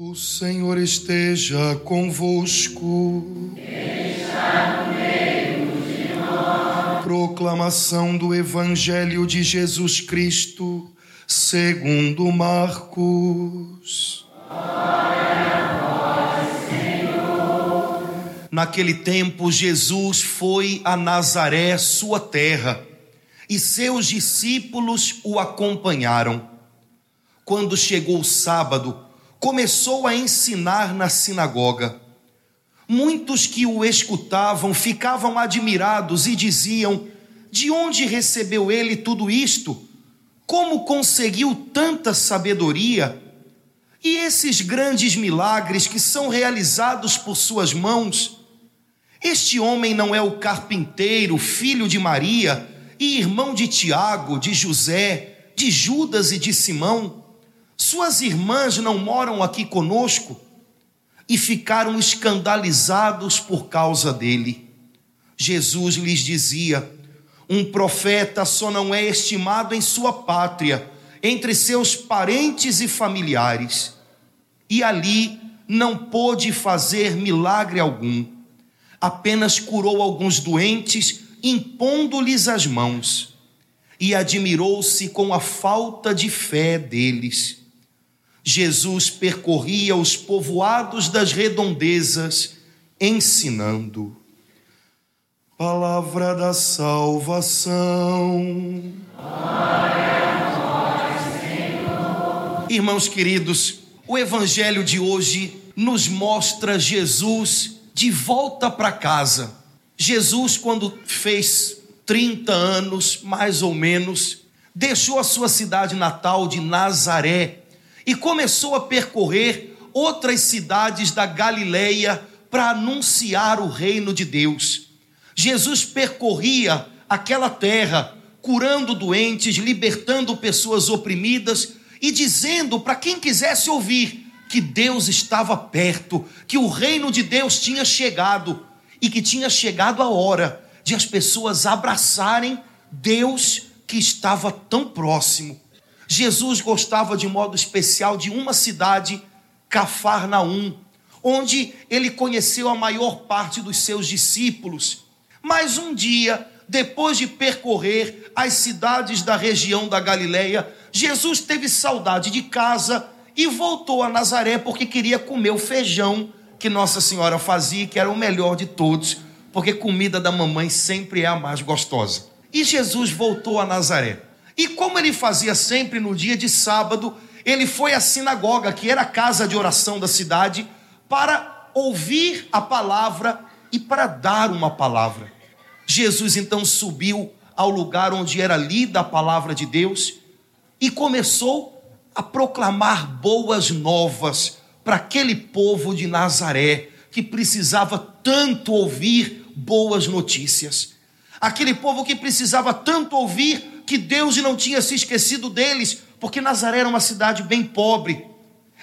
O Senhor esteja convosco. Está no meio de nós. Proclamação do Evangelho de Jesus Cristo, segundo Marcos. Naquele tempo, Jesus foi a Nazaré, sua terra, e seus discípulos o acompanharam. Quando chegou o sábado, começou a ensinar na sinagoga. Muitos que o escutavam ficavam admirados e diziam: De onde recebeu ele tudo isto? Como conseguiu tanta sabedoria? E esses grandes milagres que são realizados por suas mãos? Este homem não é o carpinteiro, filho de Maria, e irmão de Tiago, de José, de Judas e de Simão? Suas irmãs não moram aqui conosco? E ficaram escandalizados por causa dele. Jesus lhes dizia: Um profeta só não é estimado em sua pátria, entre seus parentes e familiares. E ali não pôde fazer milagre algum, apenas curou alguns doentes, impondo-lhes as mãos. E admirou-se com a falta de fé deles. Jesus percorria os povoados das redondezas, ensinando. Palavra da salvação. Irmãos queridos, o evangelho de hoje nos mostra Jesus de volta para casa. Jesus, quando fez 30 anos, mais ou menos, deixou a sua cidade natal de Nazaré e começou a percorrer outras cidades da Galileia para anunciar o reino de Deus. Jesus percorria aquela terra, curando doentes, libertando pessoas oprimidas e dizendo para quem quisesse ouvir que Deus estava perto, que o reino de Deus tinha chegado e que tinha chegado a hora de as pessoas abraçarem Deus que estava tão próximo. Jesus gostava de modo especial de uma cidade, Cafarnaum, onde ele conheceu a maior parte dos seus discípulos. Mas um dia, depois de percorrer as cidades da região da Galileia, Jesus teve saudade de casa e voltou a Nazaré porque queria comer o feijão que Nossa Senhora fazia, que era o melhor de todos, porque comida da mamãe sempre é a mais gostosa. E Jesus voltou a Nazaré. E como ele fazia sempre no dia de sábado, ele foi à sinagoga, que era a casa de oração da cidade, para ouvir a palavra e para dar uma palavra. Jesus então subiu ao lugar onde era lida a palavra de Deus e começou a proclamar boas novas para aquele povo de Nazaré que precisava tanto ouvir boas notícias. Aquele povo que precisava tanto ouvir que Deus não tinha se esquecido deles, porque Nazaré era uma cidade bem pobre.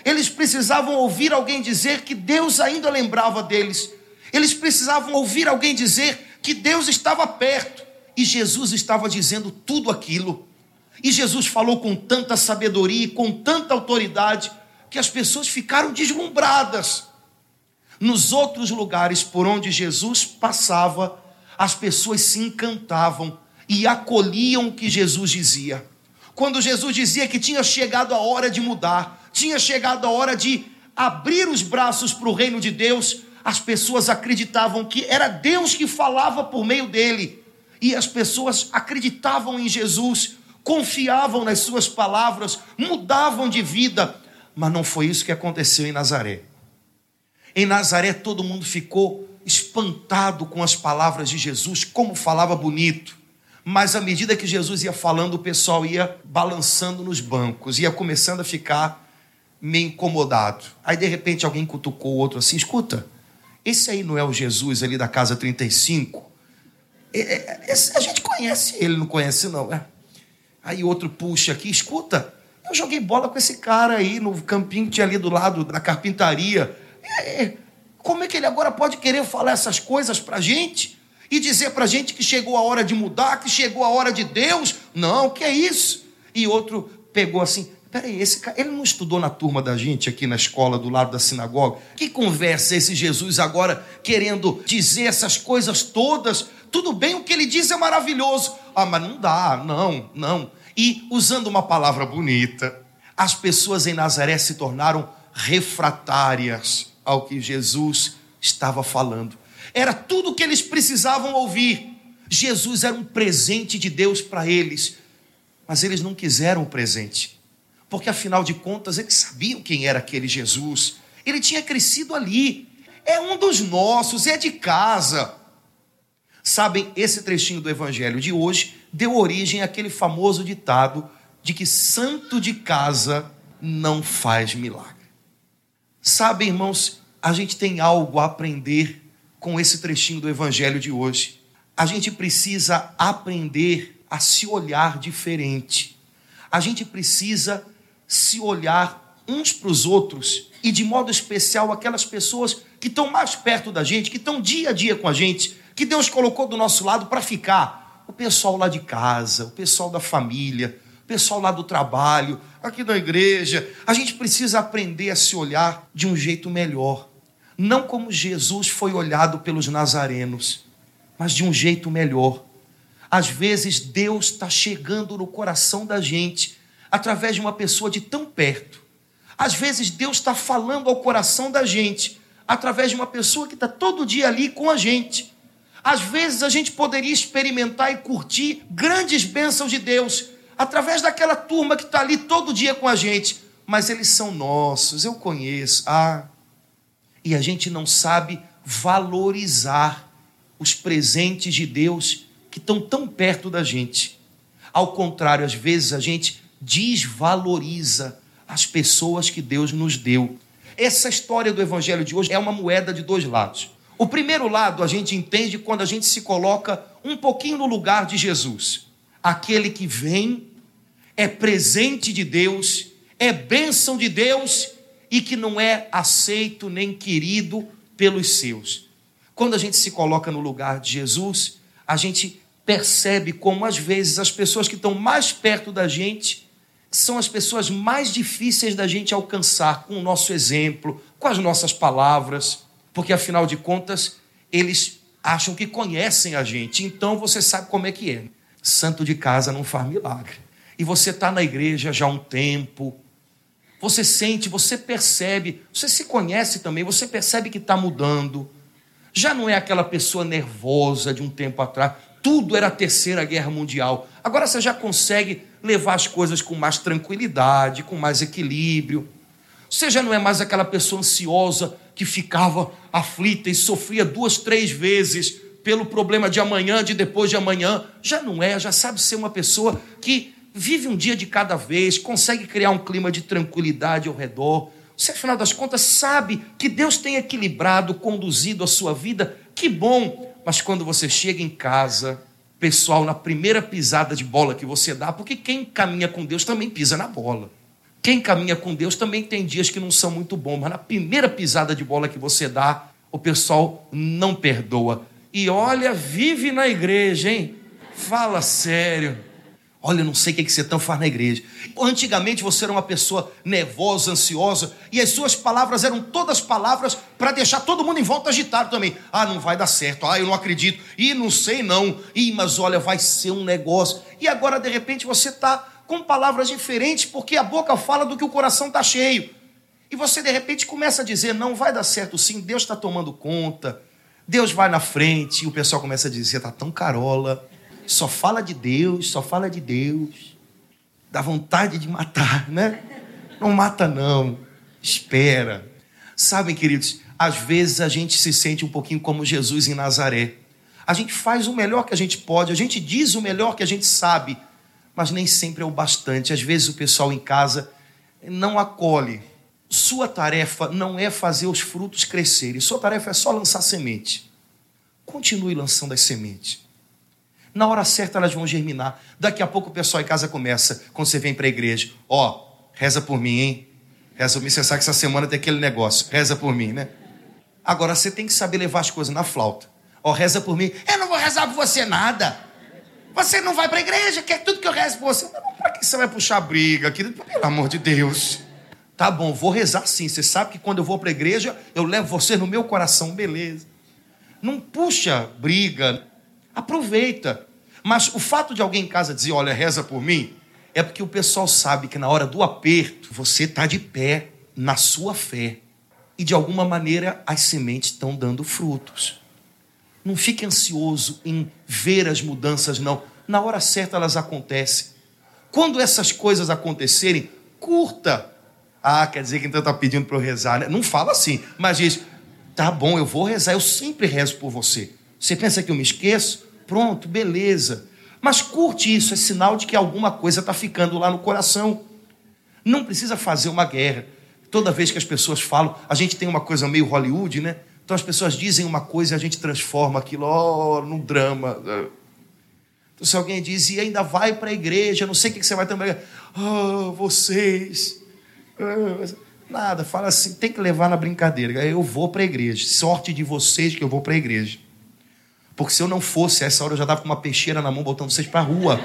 Eles precisavam ouvir alguém dizer que Deus ainda lembrava deles. Eles precisavam ouvir alguém dizer que Deus estava perto. E Jesus estava dizendo tudo aquilo. E Jesus falou com tanta sabedoria e com tanta autoridade que as pessoas ficaram deslumbradas. Nos outros lugares por onde Jesus passava, as pessoas se encantavam e acolhiam o que Jesus dizia. Quando Jesus dizia que tinha chegado a hora de mudar, tinha chegado a hora de abrir os braços para o reino de Deus, as pessoas acreditavam que era Deus que falava por meio dele. E as pessoas acreditavam em Jesus, confiavam nas suas palavras, mudavam de vida. Mas não foi isso que aconteceu em Nazaré. Em Nazaré todo mundo ficou espantado com as palavras de Jesus, como falava bonito mas à medida que Jesus ia falando, o pessoal ia balançando nos bancos, ia começando a ficar meio incomodado. Aí de repente alguém cutucou o outro assim: escuta, esse aí não é o Jesus ali da casa 35? Esse, a gente conhece ele, não conhece não, é? Aí outro puxa aqui, escuta, eu joguei bola com esse cara aí no campinho que tinha ali do lado da carpintaria. Como é que ele agora pode querer falar essas coisas para gente? E dizer para gente que chegou a hora de mudar, que chegou a hora de Deus? Não, que é isso? E outro pegou assim: peraí, esse cara, ele não estudou na turma da gente aqui na escola do lado da sinagoga? Que conversa é esse Jesus agora querendo dizer essas coisas todas? Tudo bem, o que ele diz é maravilhoso. Ah, mas não dá, não, não. E usando uma palavra bonita, as pessoas em Nazaré se tornaram refratárias ao que Jesus estava falando. Era tudo o que eles precisavam ouvir. Jesus era um presente de Deus para eles, mas eles não quiseram o presente, porque afinal de contas eles sabiam quem era aquele Jesus. Ele tinha crescido ali, é um dos nossos, é de casa. Sabem, esse trechinho do evangelho de hoje deu origem àquele famoso ditado de que santo de casa não faz milagre. Sabe, irmãos, a gente tem algo a aprender com esse trechinho do evangelho de hoje. A gente precisa aprender a se olhar diferente. A gente precisa se olhar uns para os outros e, de modo especial, aquelas pessoas que estão mais perto da gente, que estão dia a dia com a gente, que Deus colocou do nosso lado para ficar. O pessoal lá de casa, o pessoal da família, o pessoal lá do trabalho, aqui da igreja. A gente precisa aprender a se olhar de um jeito melhor. Não como Jesus foi olhado pelos nazarenos, mas de um jeito melhor. Às vezes Deus está chegando no coração da gente através de uma pessoa de tão perto. Às vezes Deus está falando ao coração da gente através de uma pessoa que está todo dia ali com a gente. Às vezes a gente poderia experimentar e curtir grandes bênçãos de Deus através daquela turma que está ali todo dia com a gente, mas eles são nossos, eu conheço. Ah, e a gente não sabe valorizar os presentes de Deus que estão tão perto da gente. Ao contrário, às vezes a gente desvaloriza as pessoas que Deus nos deu. Essa história do evangelho de hoje é uma moeda de dois lados. O primeiro lado a gente entende quando a gente se coloca um pouquinho no lugar de Jesus aquele que vem, é presente de Deus, é bênção de Deus e que não é aceito nem querido pelos seus. Quando a gente se coloca no lugar de Jesus, a gente percebe como às vezes as pessoas que estão mais perto da gente são as pessoas mais difíceis da gente alcançar com o nosso exemplo, com as nossas palavras, porque afinal de contas eles acham que conhecem a gente, então você sabe como é que é santo de casa não faz milagre. E você está na igreja já há um tempo, você sente, você percebe, você se conhece também, você percebe que está mudando. Já não é aquela pessoa nervosa de um tempo atrás. Tudo era a terceira guerra mundial. Agora você já consegue levar as coisas com mais tranquilidade, com mais equilíbrio. Você já não é mais aquela pessoa ansiosa que ficava aflita e sofria duas, três vezes pelo problema de amanhã, de depois de amanhã. Já não é, já sabe ser uma pessoa que vive um dia de cada vez, consegue criar um clima de tranquilidade ao redor. Você, afinal das contas, sabe que Deus tem equilibrado, conduzido a sua vida. Que bom! Mas quando você chega em casa, pessoal, na primeira pisada de bola que você dá, porque quem caminha com Deus também pisa na bola. Quem caminha com Deus também tem dias que não são muito bons, mas na primeira pisada de bola que você dá, o pessoal não perdoa. E olha, vive na igreja, hein? Fala sério. Olha, não sei o que você tão faz na igreja. Antigamente você era uma pessoa nervosa, ansiosa, e as suas palavras eram todas palavras para deixar todo mundo em volta agitado também. Ah, não vai dar certo. Ah, eu não acredito. E não sei não. Ih, mas olha, vai ser um negócio. E agora, de repente, você está com palavras diferentes, porque a boca fala do que o coração está cheio. E você, de repente, começa a dizer: não vai dar certo sim, Deus está tomando conta. Deus vai na frente e o pessoal começa a dizer: tá tão carola, só fala de Deus, só fala de Deus. Dá vontade de matar, né? Não mata, não. Espera. Sabem, queridos, às vezes a gente se sente um pouquinho como Jesus em Nazaré. A gente faz o melhor que a gente pode, a gente diz o melhor que a gente sabe, mas nem sempre é o bastante. Às vezes o pessoal em casa não acolhe sua tarefa não é fazer os frutos crescerem, sua tarefa é só lançar semente. Continue lançando as sementes. Na hora certa elas vão germinar. Daqui a pouco o pessoal em casa começa, quando você vem para a igreja, ó, oh, reza por mim, hein? Reza por mim, você sabe que essa semana tem aquele negócio, reza por mim, né? Agora você tem que saber levar as coisas na flauta. Ó, reza por mim. Eu não vou rezar por você nada. Você não vai para a igreja, quer tudo que eu rezo por você. Para que você vai puxar briga, querido? Pelo amor de Deus. Tá bom, vou rezar sim. Você sabe que quando eu vou para a igreja, eu levo você no meu coração, beleza. Não puxa briga, aproveita. Mas o fato de alguém em casa dizer, olha, reza por mim, é porque o pessoal sabe que na hora do aperto, você está de pé na sua fé. E de alguma maneira as sementes estão dando frutos. Não fique ansioso em ver as mudanças, não. Na hora certa elas acontecem. Quando essas coisas acontecerem, curta ah, quer dizer que então está pedindo para eu rezar. Né? Não fala assim, mas diz: tá bom, eu vou rezar, eu sempre rezo por você. Você pensa que eu me esqueço? Pronto, beleza. Mas curte isso, é sinal de que alguma coisa está ficando lá no coração. Não precisa fazer uma guerra. Toda vez que as pessoas falam, a gente tem uma coisa meio Hollywood, né? Então as pessoas dizem uma coisa e a gente transforma aquilo oh, num drama. Então se alguém diz, e ainda vai para a igreja, não sei o que você vai também. Oh, vocês Nada, fala assim, tem que levar na brincadeira. Eu vou para a igreja. Sorte de vocês que eu vou para a igreja. Porque se eu não fosse, essa hora eu já estava com uma peixeira na mão botando vocês para a rua.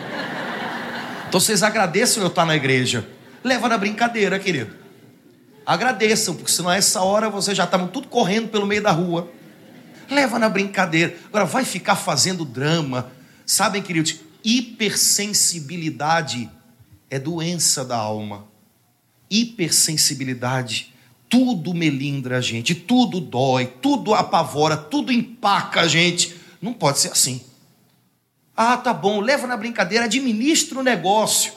Então vocês agradeçam eu estar na igreja. Leva na brincadeira, querido. Agradeçam, porque senão a essa hora vocês já estavam tudo correndo pelo meio da rua. Leva na brincadeira. Agora vai ficar fazendo drama. Sabem, queridos, hipersensibilidade é doença da alma hipersensibilidade, tudo melindra a gente, tudo dói, tudo apavora, tudo empaca a gente. Não pode ser assim. Ah, tá bom, leva na brincadeira, administra o negócio,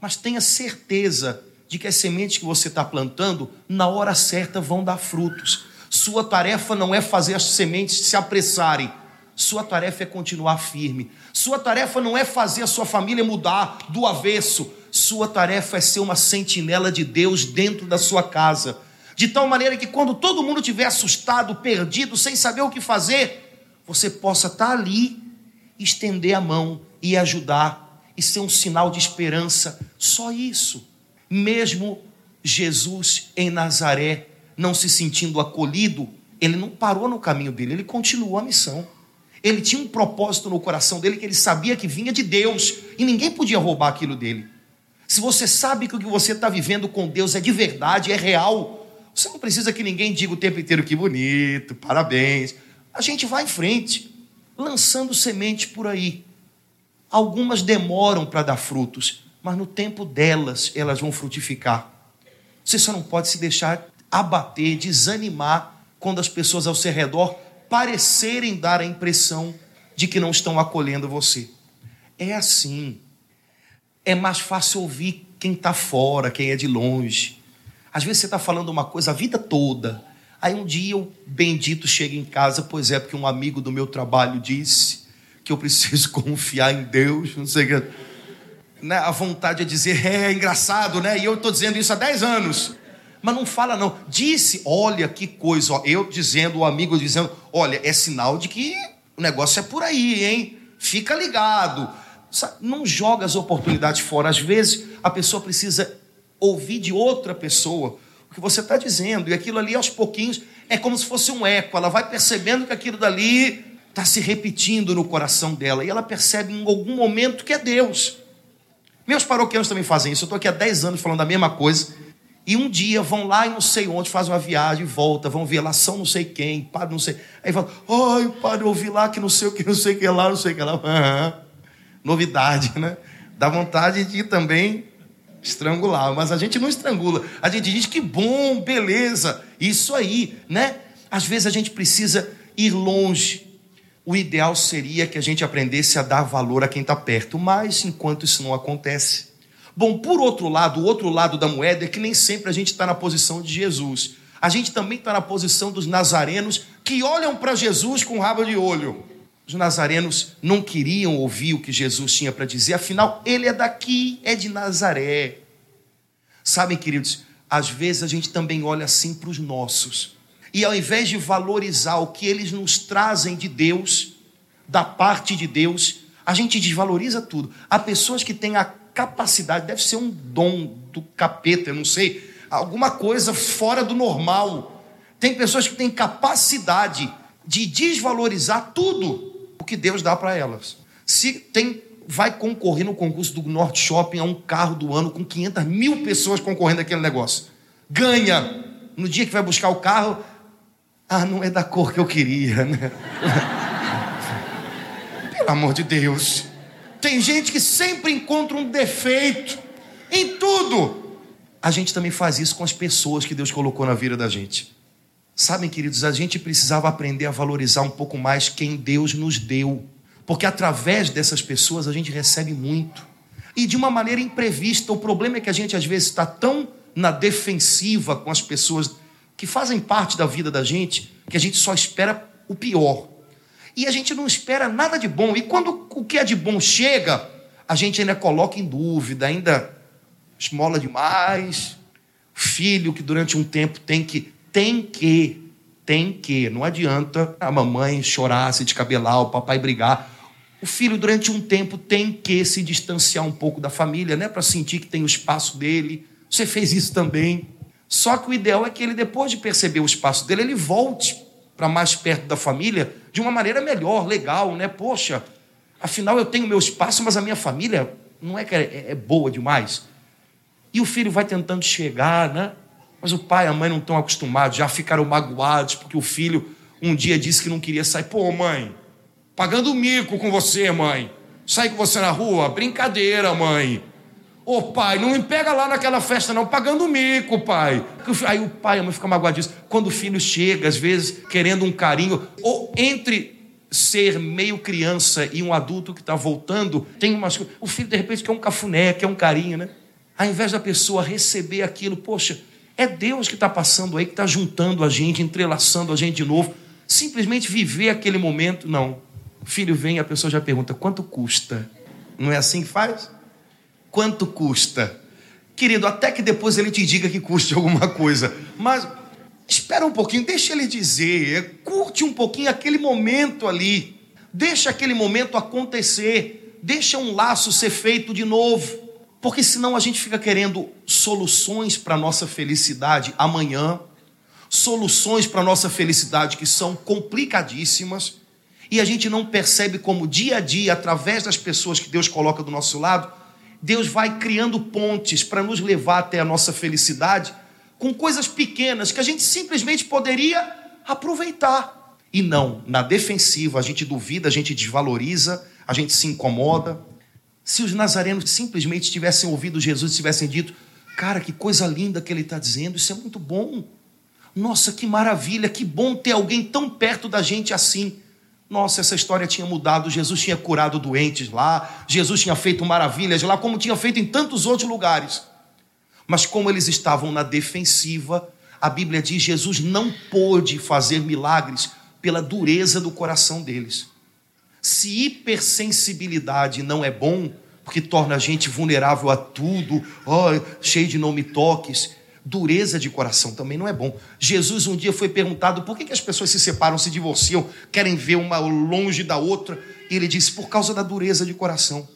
mas tenha certeza de que as sementes que você está plantando, na hora certa, vão dar frutos. Sua tarefa não é fazer as sementes se apressarem, sua tarefa é continuar firme. Sua tarefa não é fazer a sua família mudar do avesso. Sua tarefa é ser uma sentinela de Deus dentro da sua casa. De tal maneira que quando todo mundo estiver assustado, perdido, sem saber o que fazer, você possa estar ali, estender a mão e ajudar e ser um sinal de esperança. Só isso. Mesmo Jesus em Nazaré, não se sentindo acolhido, ele não parou no caminho dele, ele continuou a missão. Ele tinha um propósito no coração dele que ele sabia que vinha de Deus e ninguém podia roubar aquilo dele. Se você sabe que o que você está vivendo com Deus é de verdade, é real, você não precisa que ninguém diga o tempo inteiro que bonito, parabéns. A gente vai em frente, lançando semente por aí. Algumas demoram para dar frutos, mas no tempo delas elas vão frutificar. Você só não pode se deixar abater, desanimar quando as pessoas ao seu redor parecerem dar a impressão de que não estão acolhendo você. É assim é mais fácil ouvir quem está fora, quem é de longe. Às vezes você está falando uma coisa a vida toda. Aí um dia o bendito chega em casa, pois é, porque um amigo do meu trabalho disse que eu preciso confiar em Deus, não sei o que. Né? A vontade é dizer, é, é engraçado, né? E eu estou dizendo isso há 10 anos. Mas não fala, não. Disse, olha que coisa, ó, eu dizendo, o amigo dizendo, olha, é sinal de que o negócio é por aí, hein? Fica ligado não joga as oportunidades fora. Às vezes a pessoa precisa ouvir de outra pessoa o que você está dizendo, e aquilo ali aos pouquinhos é como se fosse um eco. Ela vai percebendo que aquilo dali está se repetindo no coração dela, e ela percebe em algum momento que é Deus. Meus paroquianos também fazem isso. Eu estou aqui há 10 anos falando a mesma coisa. E um dia vão lá e não sei onde, fazem uma viagem, volta, vão ver lá, são não sei quem, padre não sei. Aí falam, ai, padre, eu ouvi lá que não sei o que, não sei o que lá, não sei o que lá. Uhum novidade, né? Dá vontade de também estrangular, mas a gente não estrangula. A gente diz que bom, beleza, isso aí, né? Às vezes a gente precisa ir longe. O ideal seria que a gente aprendesse a dar valor a quem está perto, mas enquanto isso não acontece. Bom, por outro lado, o outro lado da moeda é que nem sempre a gente está na posição de Jesus. A gente também está na posição dos nazarenos que olham para Jesus com rabo de olho. Os nazarenos não queriam ouvir o que Jesus tinha para dizer, afinal, ele é daqui, é de Nazaré. Sabem, queridos, às vezes a gente também olha assim para os nossos, e ao invés de valorizar o que eles nos trazem de Deus, da parte de Deus, a gente desvaloriza tudo. Há pessoas que têm a capacidade, deve ser um dom do capeta, eu não sei, alguma coisa fora do normal Tem pessoas que têm capacidade de desvalorizar tudo o que Deus dá para elas. Se tem, vai concorrer no concurso do Norte Shopping a um carro do ano com 500 mil pessoas concorrendo aquele negócio. Ganha. No dia que vai buscar o carro, ah, não é da cor que eu queria, né? Pelo amor de Deus. Tem gente que sempre encontra um defeito em tudo. A gente também faz isso com as pessoas que Deus colocou na vida da gente. Sabem, queridos, a gente precisava aprender a valorizar um pouco mais quem Deus nos deu. Porque através dessas pessoas a gente recebe muito. E de uma maneira imprevista. O problema é que a gente às vezes está tão na defensiva com as pessoas que fazem parte da vida da gente, que a gente só espera o pior. E a gente não espera nada de bom. E quando o que é de bom chega, a gente ainda coloca em dúvida, ainda esmola demais. Filho que durante um tempo tem que, tem que, tem que, não adianta a mamãe chorar, se descabelar, o papai brigar. O filho, durante um tempo, tem que se distanciar um pouco da família, né? Para sentir que tem o espaço dele. Você fez isso também. Só que o ideal é que ele, depois de perceber o espaço dele, ele volte para mais perto da família de uma maneira melhor, legal, né? Poxa, afinal eu tenho meu espaço, mas a minha família não é que é, é boa demais. E o filho vai tentando chegar, né? Mas o pai e a mãe não estão acostumados, já ficaram magoados porque o filho um dia disse que não queria sair. Pô, mãe, pagando mico com você, mãe. Sair com você na rua? Brincadeira, mãe. Ô oh, pai, não me pega lá naquela festa, não, pagando mico, pai. Aí o pai a mãe fica magoado disso. Quando o filho chega, às vezes, querendo um carinho, ou entre ser meio criança e um adulto que está voltando, tem umas coisas. O filho, de repente, quer um cafuné, quer um carinho, né? Ao invés da pessoa receber aquilo, poxa, é Deus que está passando aí, que está juntando a gente, entrelaçando a gente de novo. Simplesmente viver aquele momento, não. O filho vem e a pessoa já pergunta: quanto custa? Não é assim que faz? Quanto custa? Querido, até que depois ele te diga que custe alguma coisa. Mas espera um pouquinho, deixa ele dizer. Curte um pouquinho aquele momento ali. Deixa aquele momento acontecer. Deixa um laço ser feito de novo. Porque senão a gente fica querendo soluções para nossa felicidade amanhã, soluções para nossa felicidade que são complicadíssimas, e a gente não percebe como dia a dia, através das pessoas que Deus coloca do nosso lado, Deus vai criando pontes para nos levar até a nossa felicidade com coisas pequenas que a gente simplesmente poderia aproveitar. E não, na defensiva, a gente duvida, a gente desvaloriza, a gente se incomoda. Se os nazarenos simplesmente tivessem ouvido Jesus e tivessem dito: Cara, que coisa linda que ele está dizendo, isso é muito bom. Nossa, que maravilha, que bom ter alguém tão perto da gente assim. Nossa, essa história tinha mudado. Jesus tinha curado doentes lá, Jesus tinha feito maravilhas lá, como tinha feito em tantos outros lugares. Mas como eles estavam na defensiva, a Bíblia diz: Jesus não pôde fazer milagres pela dureza do coração deles. Se hipersensibilidade não é bom, porque torna a gente vulnerável a tudo, oh, cheio de não me toques, Dureza de coração também não é bom. Jesus um dia foi perguntado por que, que as pessoas se separam, se divorciam, querem ver uma longe da outra. E ele disse: por causa da dureza de coração.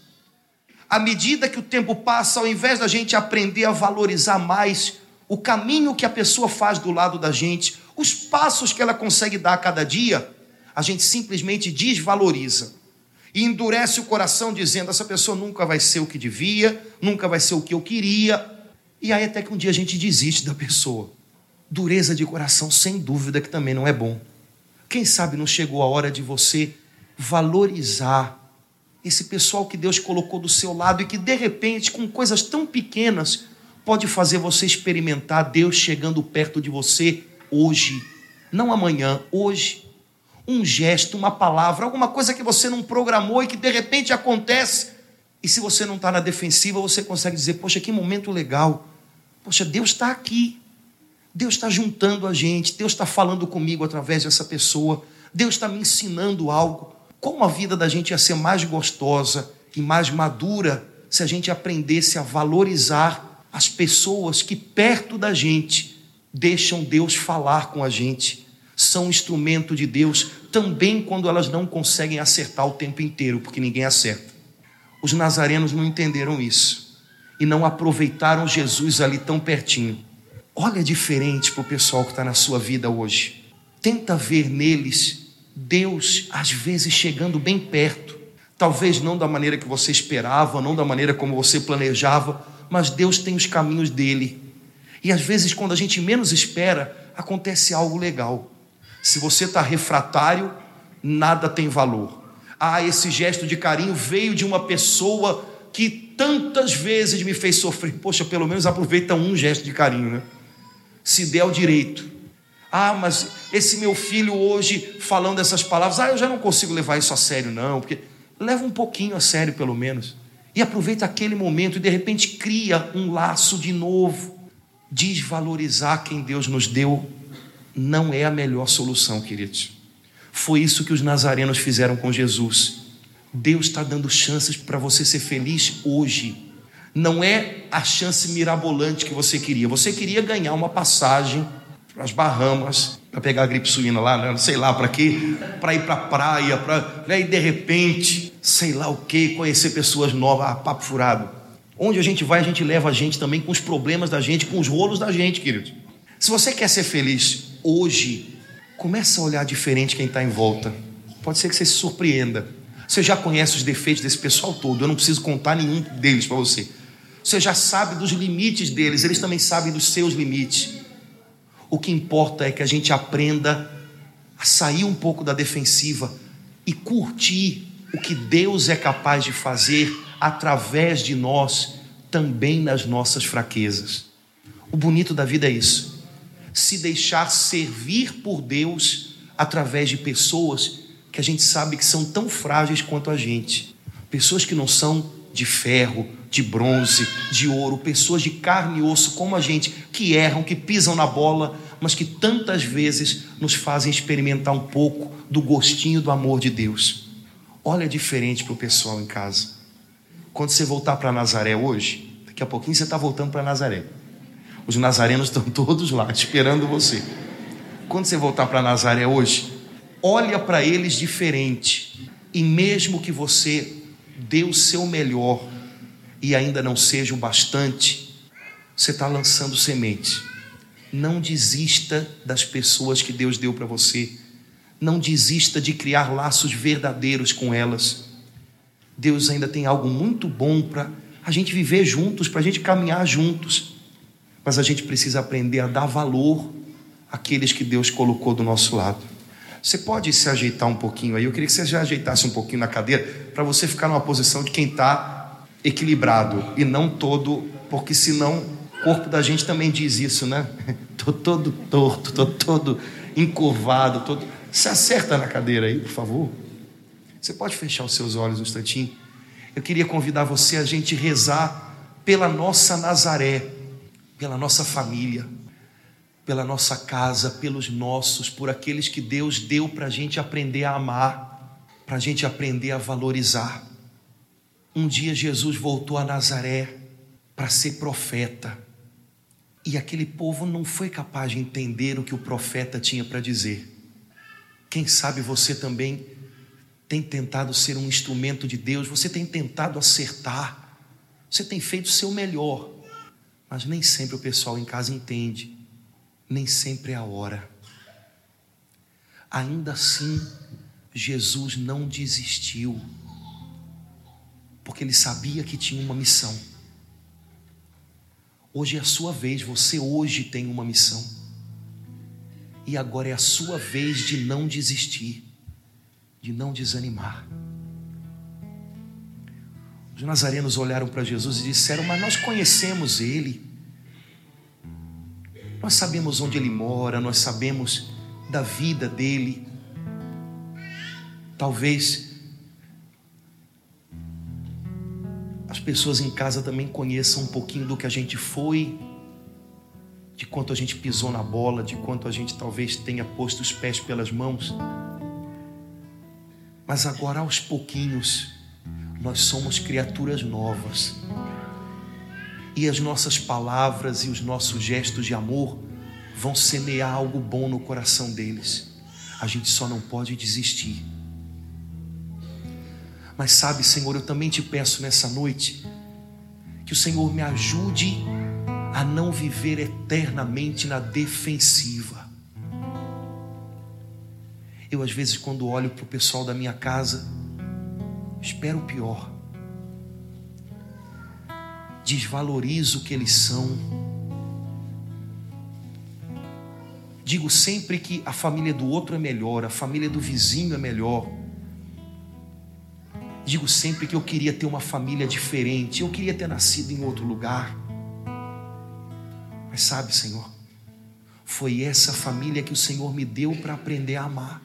À medida que o tempo passa, ao invés da gente aprender a valorizar mais o caminho que a pessoa faz do lado da gente, os passos que ela consegue dar a cada dia, a gente simplesmente desvaloriza e endurece o coração, dizendo: essa pessoa nunca vai ser o que devia, nunca vai ser o que eu queria, e aí até que um dia a gente desiste da pessoa. Dureza de coração, sem dúvida, que também não é bom. Quem sabe não chegou a hora de você valorizar esse pessoal que Deus colocou do seu lado e que de repente, com coisas tão pequenas, pode fazer você experimentar Deus chegando perto de você hoje, não amanhã, hoje. Um gesto, uma palavra, alguma coisa que você não programou e que de repente acontece. E se você não está na defensiva, você consegue dizer: Poxa, que momento legal Poxa, Deus está aqui. Deus está juntando a gente. Deus está falando comigo através dessa pessoa. Deus está me ensinando algo. Como a vida da gente ia ser mais gostosa e mais madura se a gente aprendesse a valorizar as pessoas que perto da gente deixam Deus falar com a gente. São instrumento de Deus também quando elas não conseguem acertar o tempo inteiro, porque ninguém acerta. Os nazarenos não entenderam isso e não aproveitaram Jesus ali tão pertinho. Olha diferente para o pessoal que está na sua vida hoje. Tenta ver neles Deus, às vezes, chegando bem perto. Talvez não da maneira que você esperava, não da maneira como você planejava, mas Deus tem os caminhos dele. E às vezes, quando a gente menos espera, acontece algo legal. Se você está refratário, nada tem valor. Ah, esse gesto de carinho veio de uma pessoa que tantas vezes me fez sofrer. Poxa, pelo menos aproveita um gesto de carinho, né? Se der o direito. Ah, mas esse meu filho hoje falando essas palavras, ah, eu já não consigo levar isso a sério, não, porque leva um pouquinho a sério, pelo menos. E aproveita aquele momento e de repente cria um laço de novo. Desvalorizar quem Deus nos deu não é a melhor solução, queridos. Foi isso que os nazarenos fizeram com Jesus. Deus está dando chances para você ser feliz hoje. Não é a chance mirabolante que você queria. Você queria ganhar uma passagem para as Bahamas, para pegar a gripe suína lá, né? sei lá para quê, para ir para a praia, para né? de repente, sei lá o que, conhecer pessoas novas, ah, papo furado. Onde a gente vai, a gente leva a gente também com os problemas da gente, com os rolos da gente, querido. Se você quer ser feliz hoje, começa a olhar diferente quem está em volta. Pode ser que você se surpreenda. Você já conhece os defeitos desse pessoal todo, eu não preciso contar nenhum deles para você. Você já sabe dos limites deles, eles também sabem dos seus limites. O que importa é que a gente aprenda a sair um pouco da defensiva e curtir o que Deus é capaz de fazer através de nós, também nas nossas fraquezas. O bonito da vida é isso. Se deixar servir por Deus através de pessoas que a gente sabe que são tão frágeis quanto a gente. Pessoas que não são de ferro, de bronze, de ouro, pessoas de carne e osso como a gente, que erram, que pisam na bola, mas que tantas vezes nos fazem experimentar um pouco do gostinho do amor de Deus. Olha diferente para o pessoal em casa. Quando você voltar para Nazaré hoje, daqui a pouquinho você está voltando para Nazaré. Os nazarenos estão todos lá esperando você. Quando você voltar para Nazaré hoje, olha para eles diferente. E mesmo que você dê o seu melhor e ainda não seja o bastante, você está lançando semente. Não desista das pessoas que Deus deu para você. Não desista de criar laços verdadeiros com elas. Deus ainda tem algo muito bom para a gente viver juntos, para a gente caminhar juntos. Mas a gente precisa aprender a dar valor àqueles que Deus colocou do nosso lado. Você pode se ajeitar um pouquinho aí? Eu queria que você já ajeitasse um pouquinho na cadeira para você ficar numa posição de quem está equilibrado e não todo, porque senão o corpo da gente também diz isso, né? Tô todo torto, tô todo encurvado, todo. Se acerta na cadeira aí, por favor. Você pode fechar os seus olhos um instantinho? Eu queria convidar você a gente rezar pela nossa Nazaré, pela nossa família pela nossa casa, pelos nossos, por aqueles que Deus deu para a gente aprender a amar, para a gente aprender a valorizar. Um dia Jesus voltou a Nazaré para ser profeta, e aquele povo não foi capaz de entender o que o profeta tinha para dizer. Quem sabe você também tem tentado ser um instrumento de Deus, você tem tentado acertar, você tem feito o seu melhor, mas nem sempre o pessoal em casa entende nem sempre é a hora. Ainda assim, Jesus não desistiu, porque ele sabia que tinha uma missão. Hoje é a sua vez, você hoje tem uma missão. E agora é a sua vez de não desistir, de não desanimar. Os nazarenos olharam para Jesus e disseram: Mas nós conhecemos ele. Nós sabemos onde ele mora, nós sabemos da vida dele. Talvez as pessoas em casa também conheçam um pouquinho do que a gente foi, de quanto a gente pisou na bola, de quanto a gente talvez tenha posto os pés pelas mãos. Mas agora, aos pouquinhos, nós somos criaturas novas e as nossas palavras e os nossos gestos de amor vão semear algo bom no coração deles. A gente só não pode desistir. Mas sabe, Senhor, eu também te peço nessa noite que o Senhor me ajude a não viver eternamente na defensiva. Eu, às vezes, quando olho para o pessoal da minha casa, espero o pior, desvalorizo o que eles são. Digo sempre que a família do outro é melhor, a família do vizinho é melhor. Digo sempre que eu queria ter uma família diferente, eu queria ter nascido em outro lugar. Mas sabe, Senhor, foi essa família que o Senhor me deu para aprender a amar.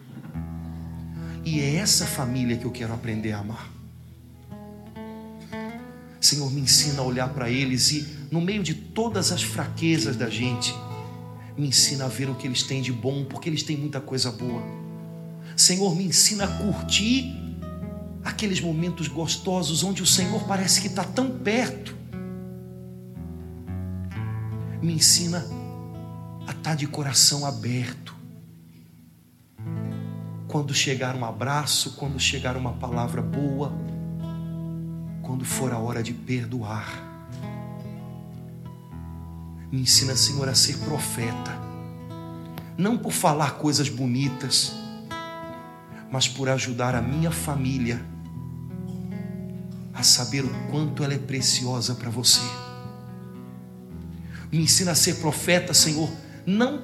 E é essa família que eu quero aprender a amar. Senhor, me ensina a olhar para eles e, no meio de todas as fraquezas da gente, me ensina a ver o que eles têm de bom, porque eles têm muita coisa boa. Senhor, me ensina a curtir aqueles momentos gostosos onde o Senhor parece que está tão perto me ensina a estar tá de coração aberto. Quando chegar um abraço, quando chegar uma palavra boa, quando for a hora de perdoar. Me ensina, Senhor, a ser profeta, não por falar coisas bonitas, mas por ajudar a minha família a saber o quanto ela é preciosa para você. Me ensina a ser profeta, Senhor, não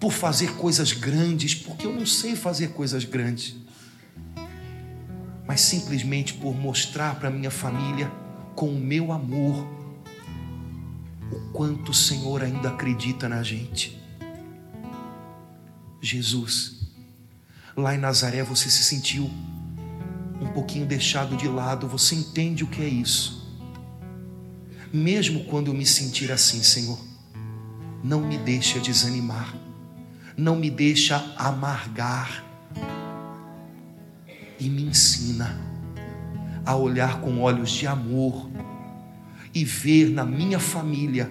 por fazer coisas grandes, porque eu não sei fazer coisas grandes, mas simplesmente por mostrar para minha família com o meu amor o quanto o Senhor ainda acredita na gente. Jesus, lá em Nazaré você se sentiu um pouquinho deixado de lado, você entende o que é isso mesmo quando eu me sentir assim, Senhor, não me deixa desanimar, não me deixa amargar e me ensina a olhar com olhos de amor e ver na minha família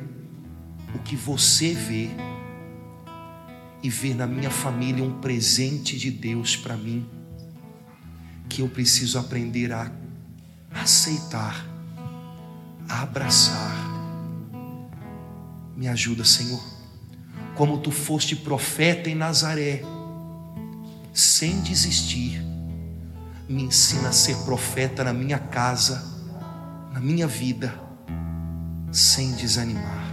o que você vê e ver na minha família um presente de Deus para mim que eu preciso aprender a aceitar a abraçar. Me ajuda, Senhor. Como tu foste profeta em Nazaré, sem desistir, me ensina a ser profeta na minha casa, na minha vida, sem desanimar.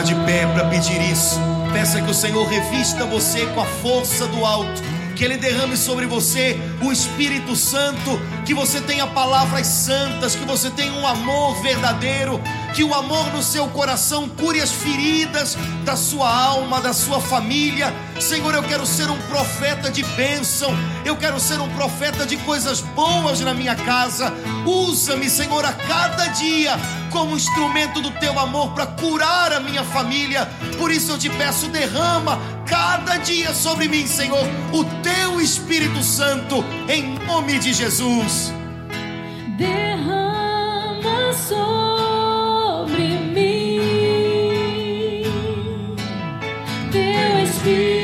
De pé para pedir isso. Peça que o Senhor revista você com a força do alto que Ele derrame sobre você o Espírito Santo, que você tenha palavras santas, que você tenha um amor verdadeiro, que o amor no seu coração cure as feridas da sua alma, da sua família. Senhor, eu quero ser um profeta de bênção, eu quero ser um profeta de coisas boas na minha casa. Usa-me, Senhor, a cada dia como instrumento do teu amor para curar a minha família. Por isso eu te peço, derrama cada dia sobre mim, Senhor, o teu Espírito Santo, em nome de Jesus. Derrama sobre mim teu Espírito,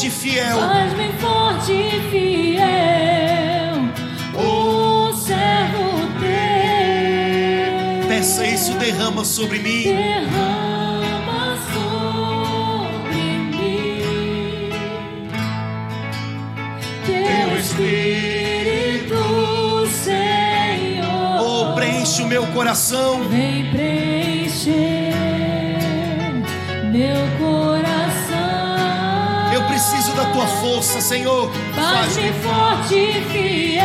forte e fiel. Faz-me forte e fiel. O servo teu. Peça isso, derrama sobre mim. Derrama sobre mim. Teu Espírito, Senhor. Oh, preenche o meu coração. Vem preencher força, Senhor. Faz-me forte e fiel,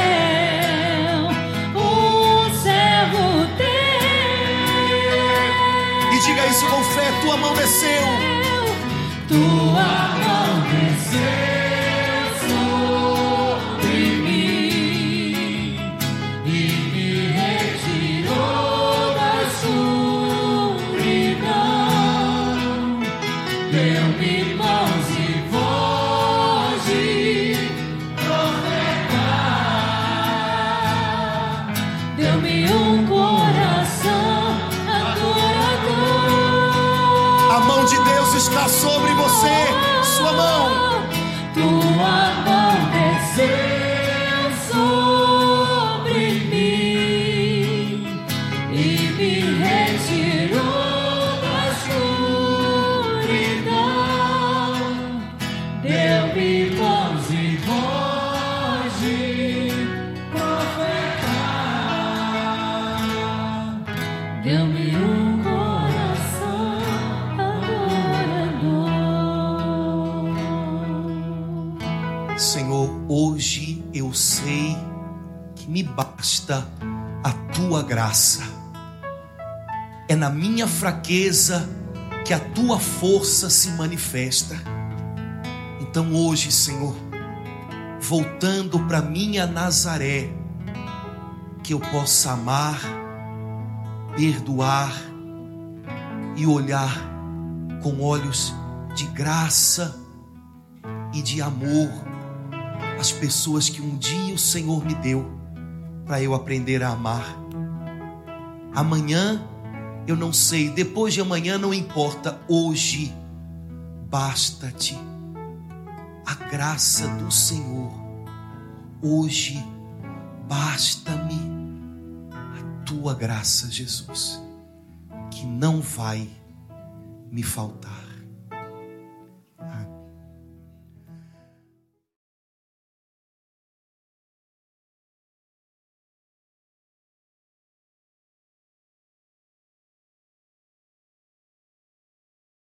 o servo teu. E diga isso com fé: tua mão desceu. Tua mão desceu É na minha fraqueza que a tua força se manifesta. Então hoje, Senhor, voltando para minha Nazaré, que eu possa amar, perdoar e olhar com olhos de graça e de amor as pessoas que um dia o Senhor me deu para eu aprender a amar. Amanhã eu não sei, depois de amanhã não importa, hoje basta-te a graça do Senhor. Hoje basta-me a tua graça, Jesus, que não vai me faltar.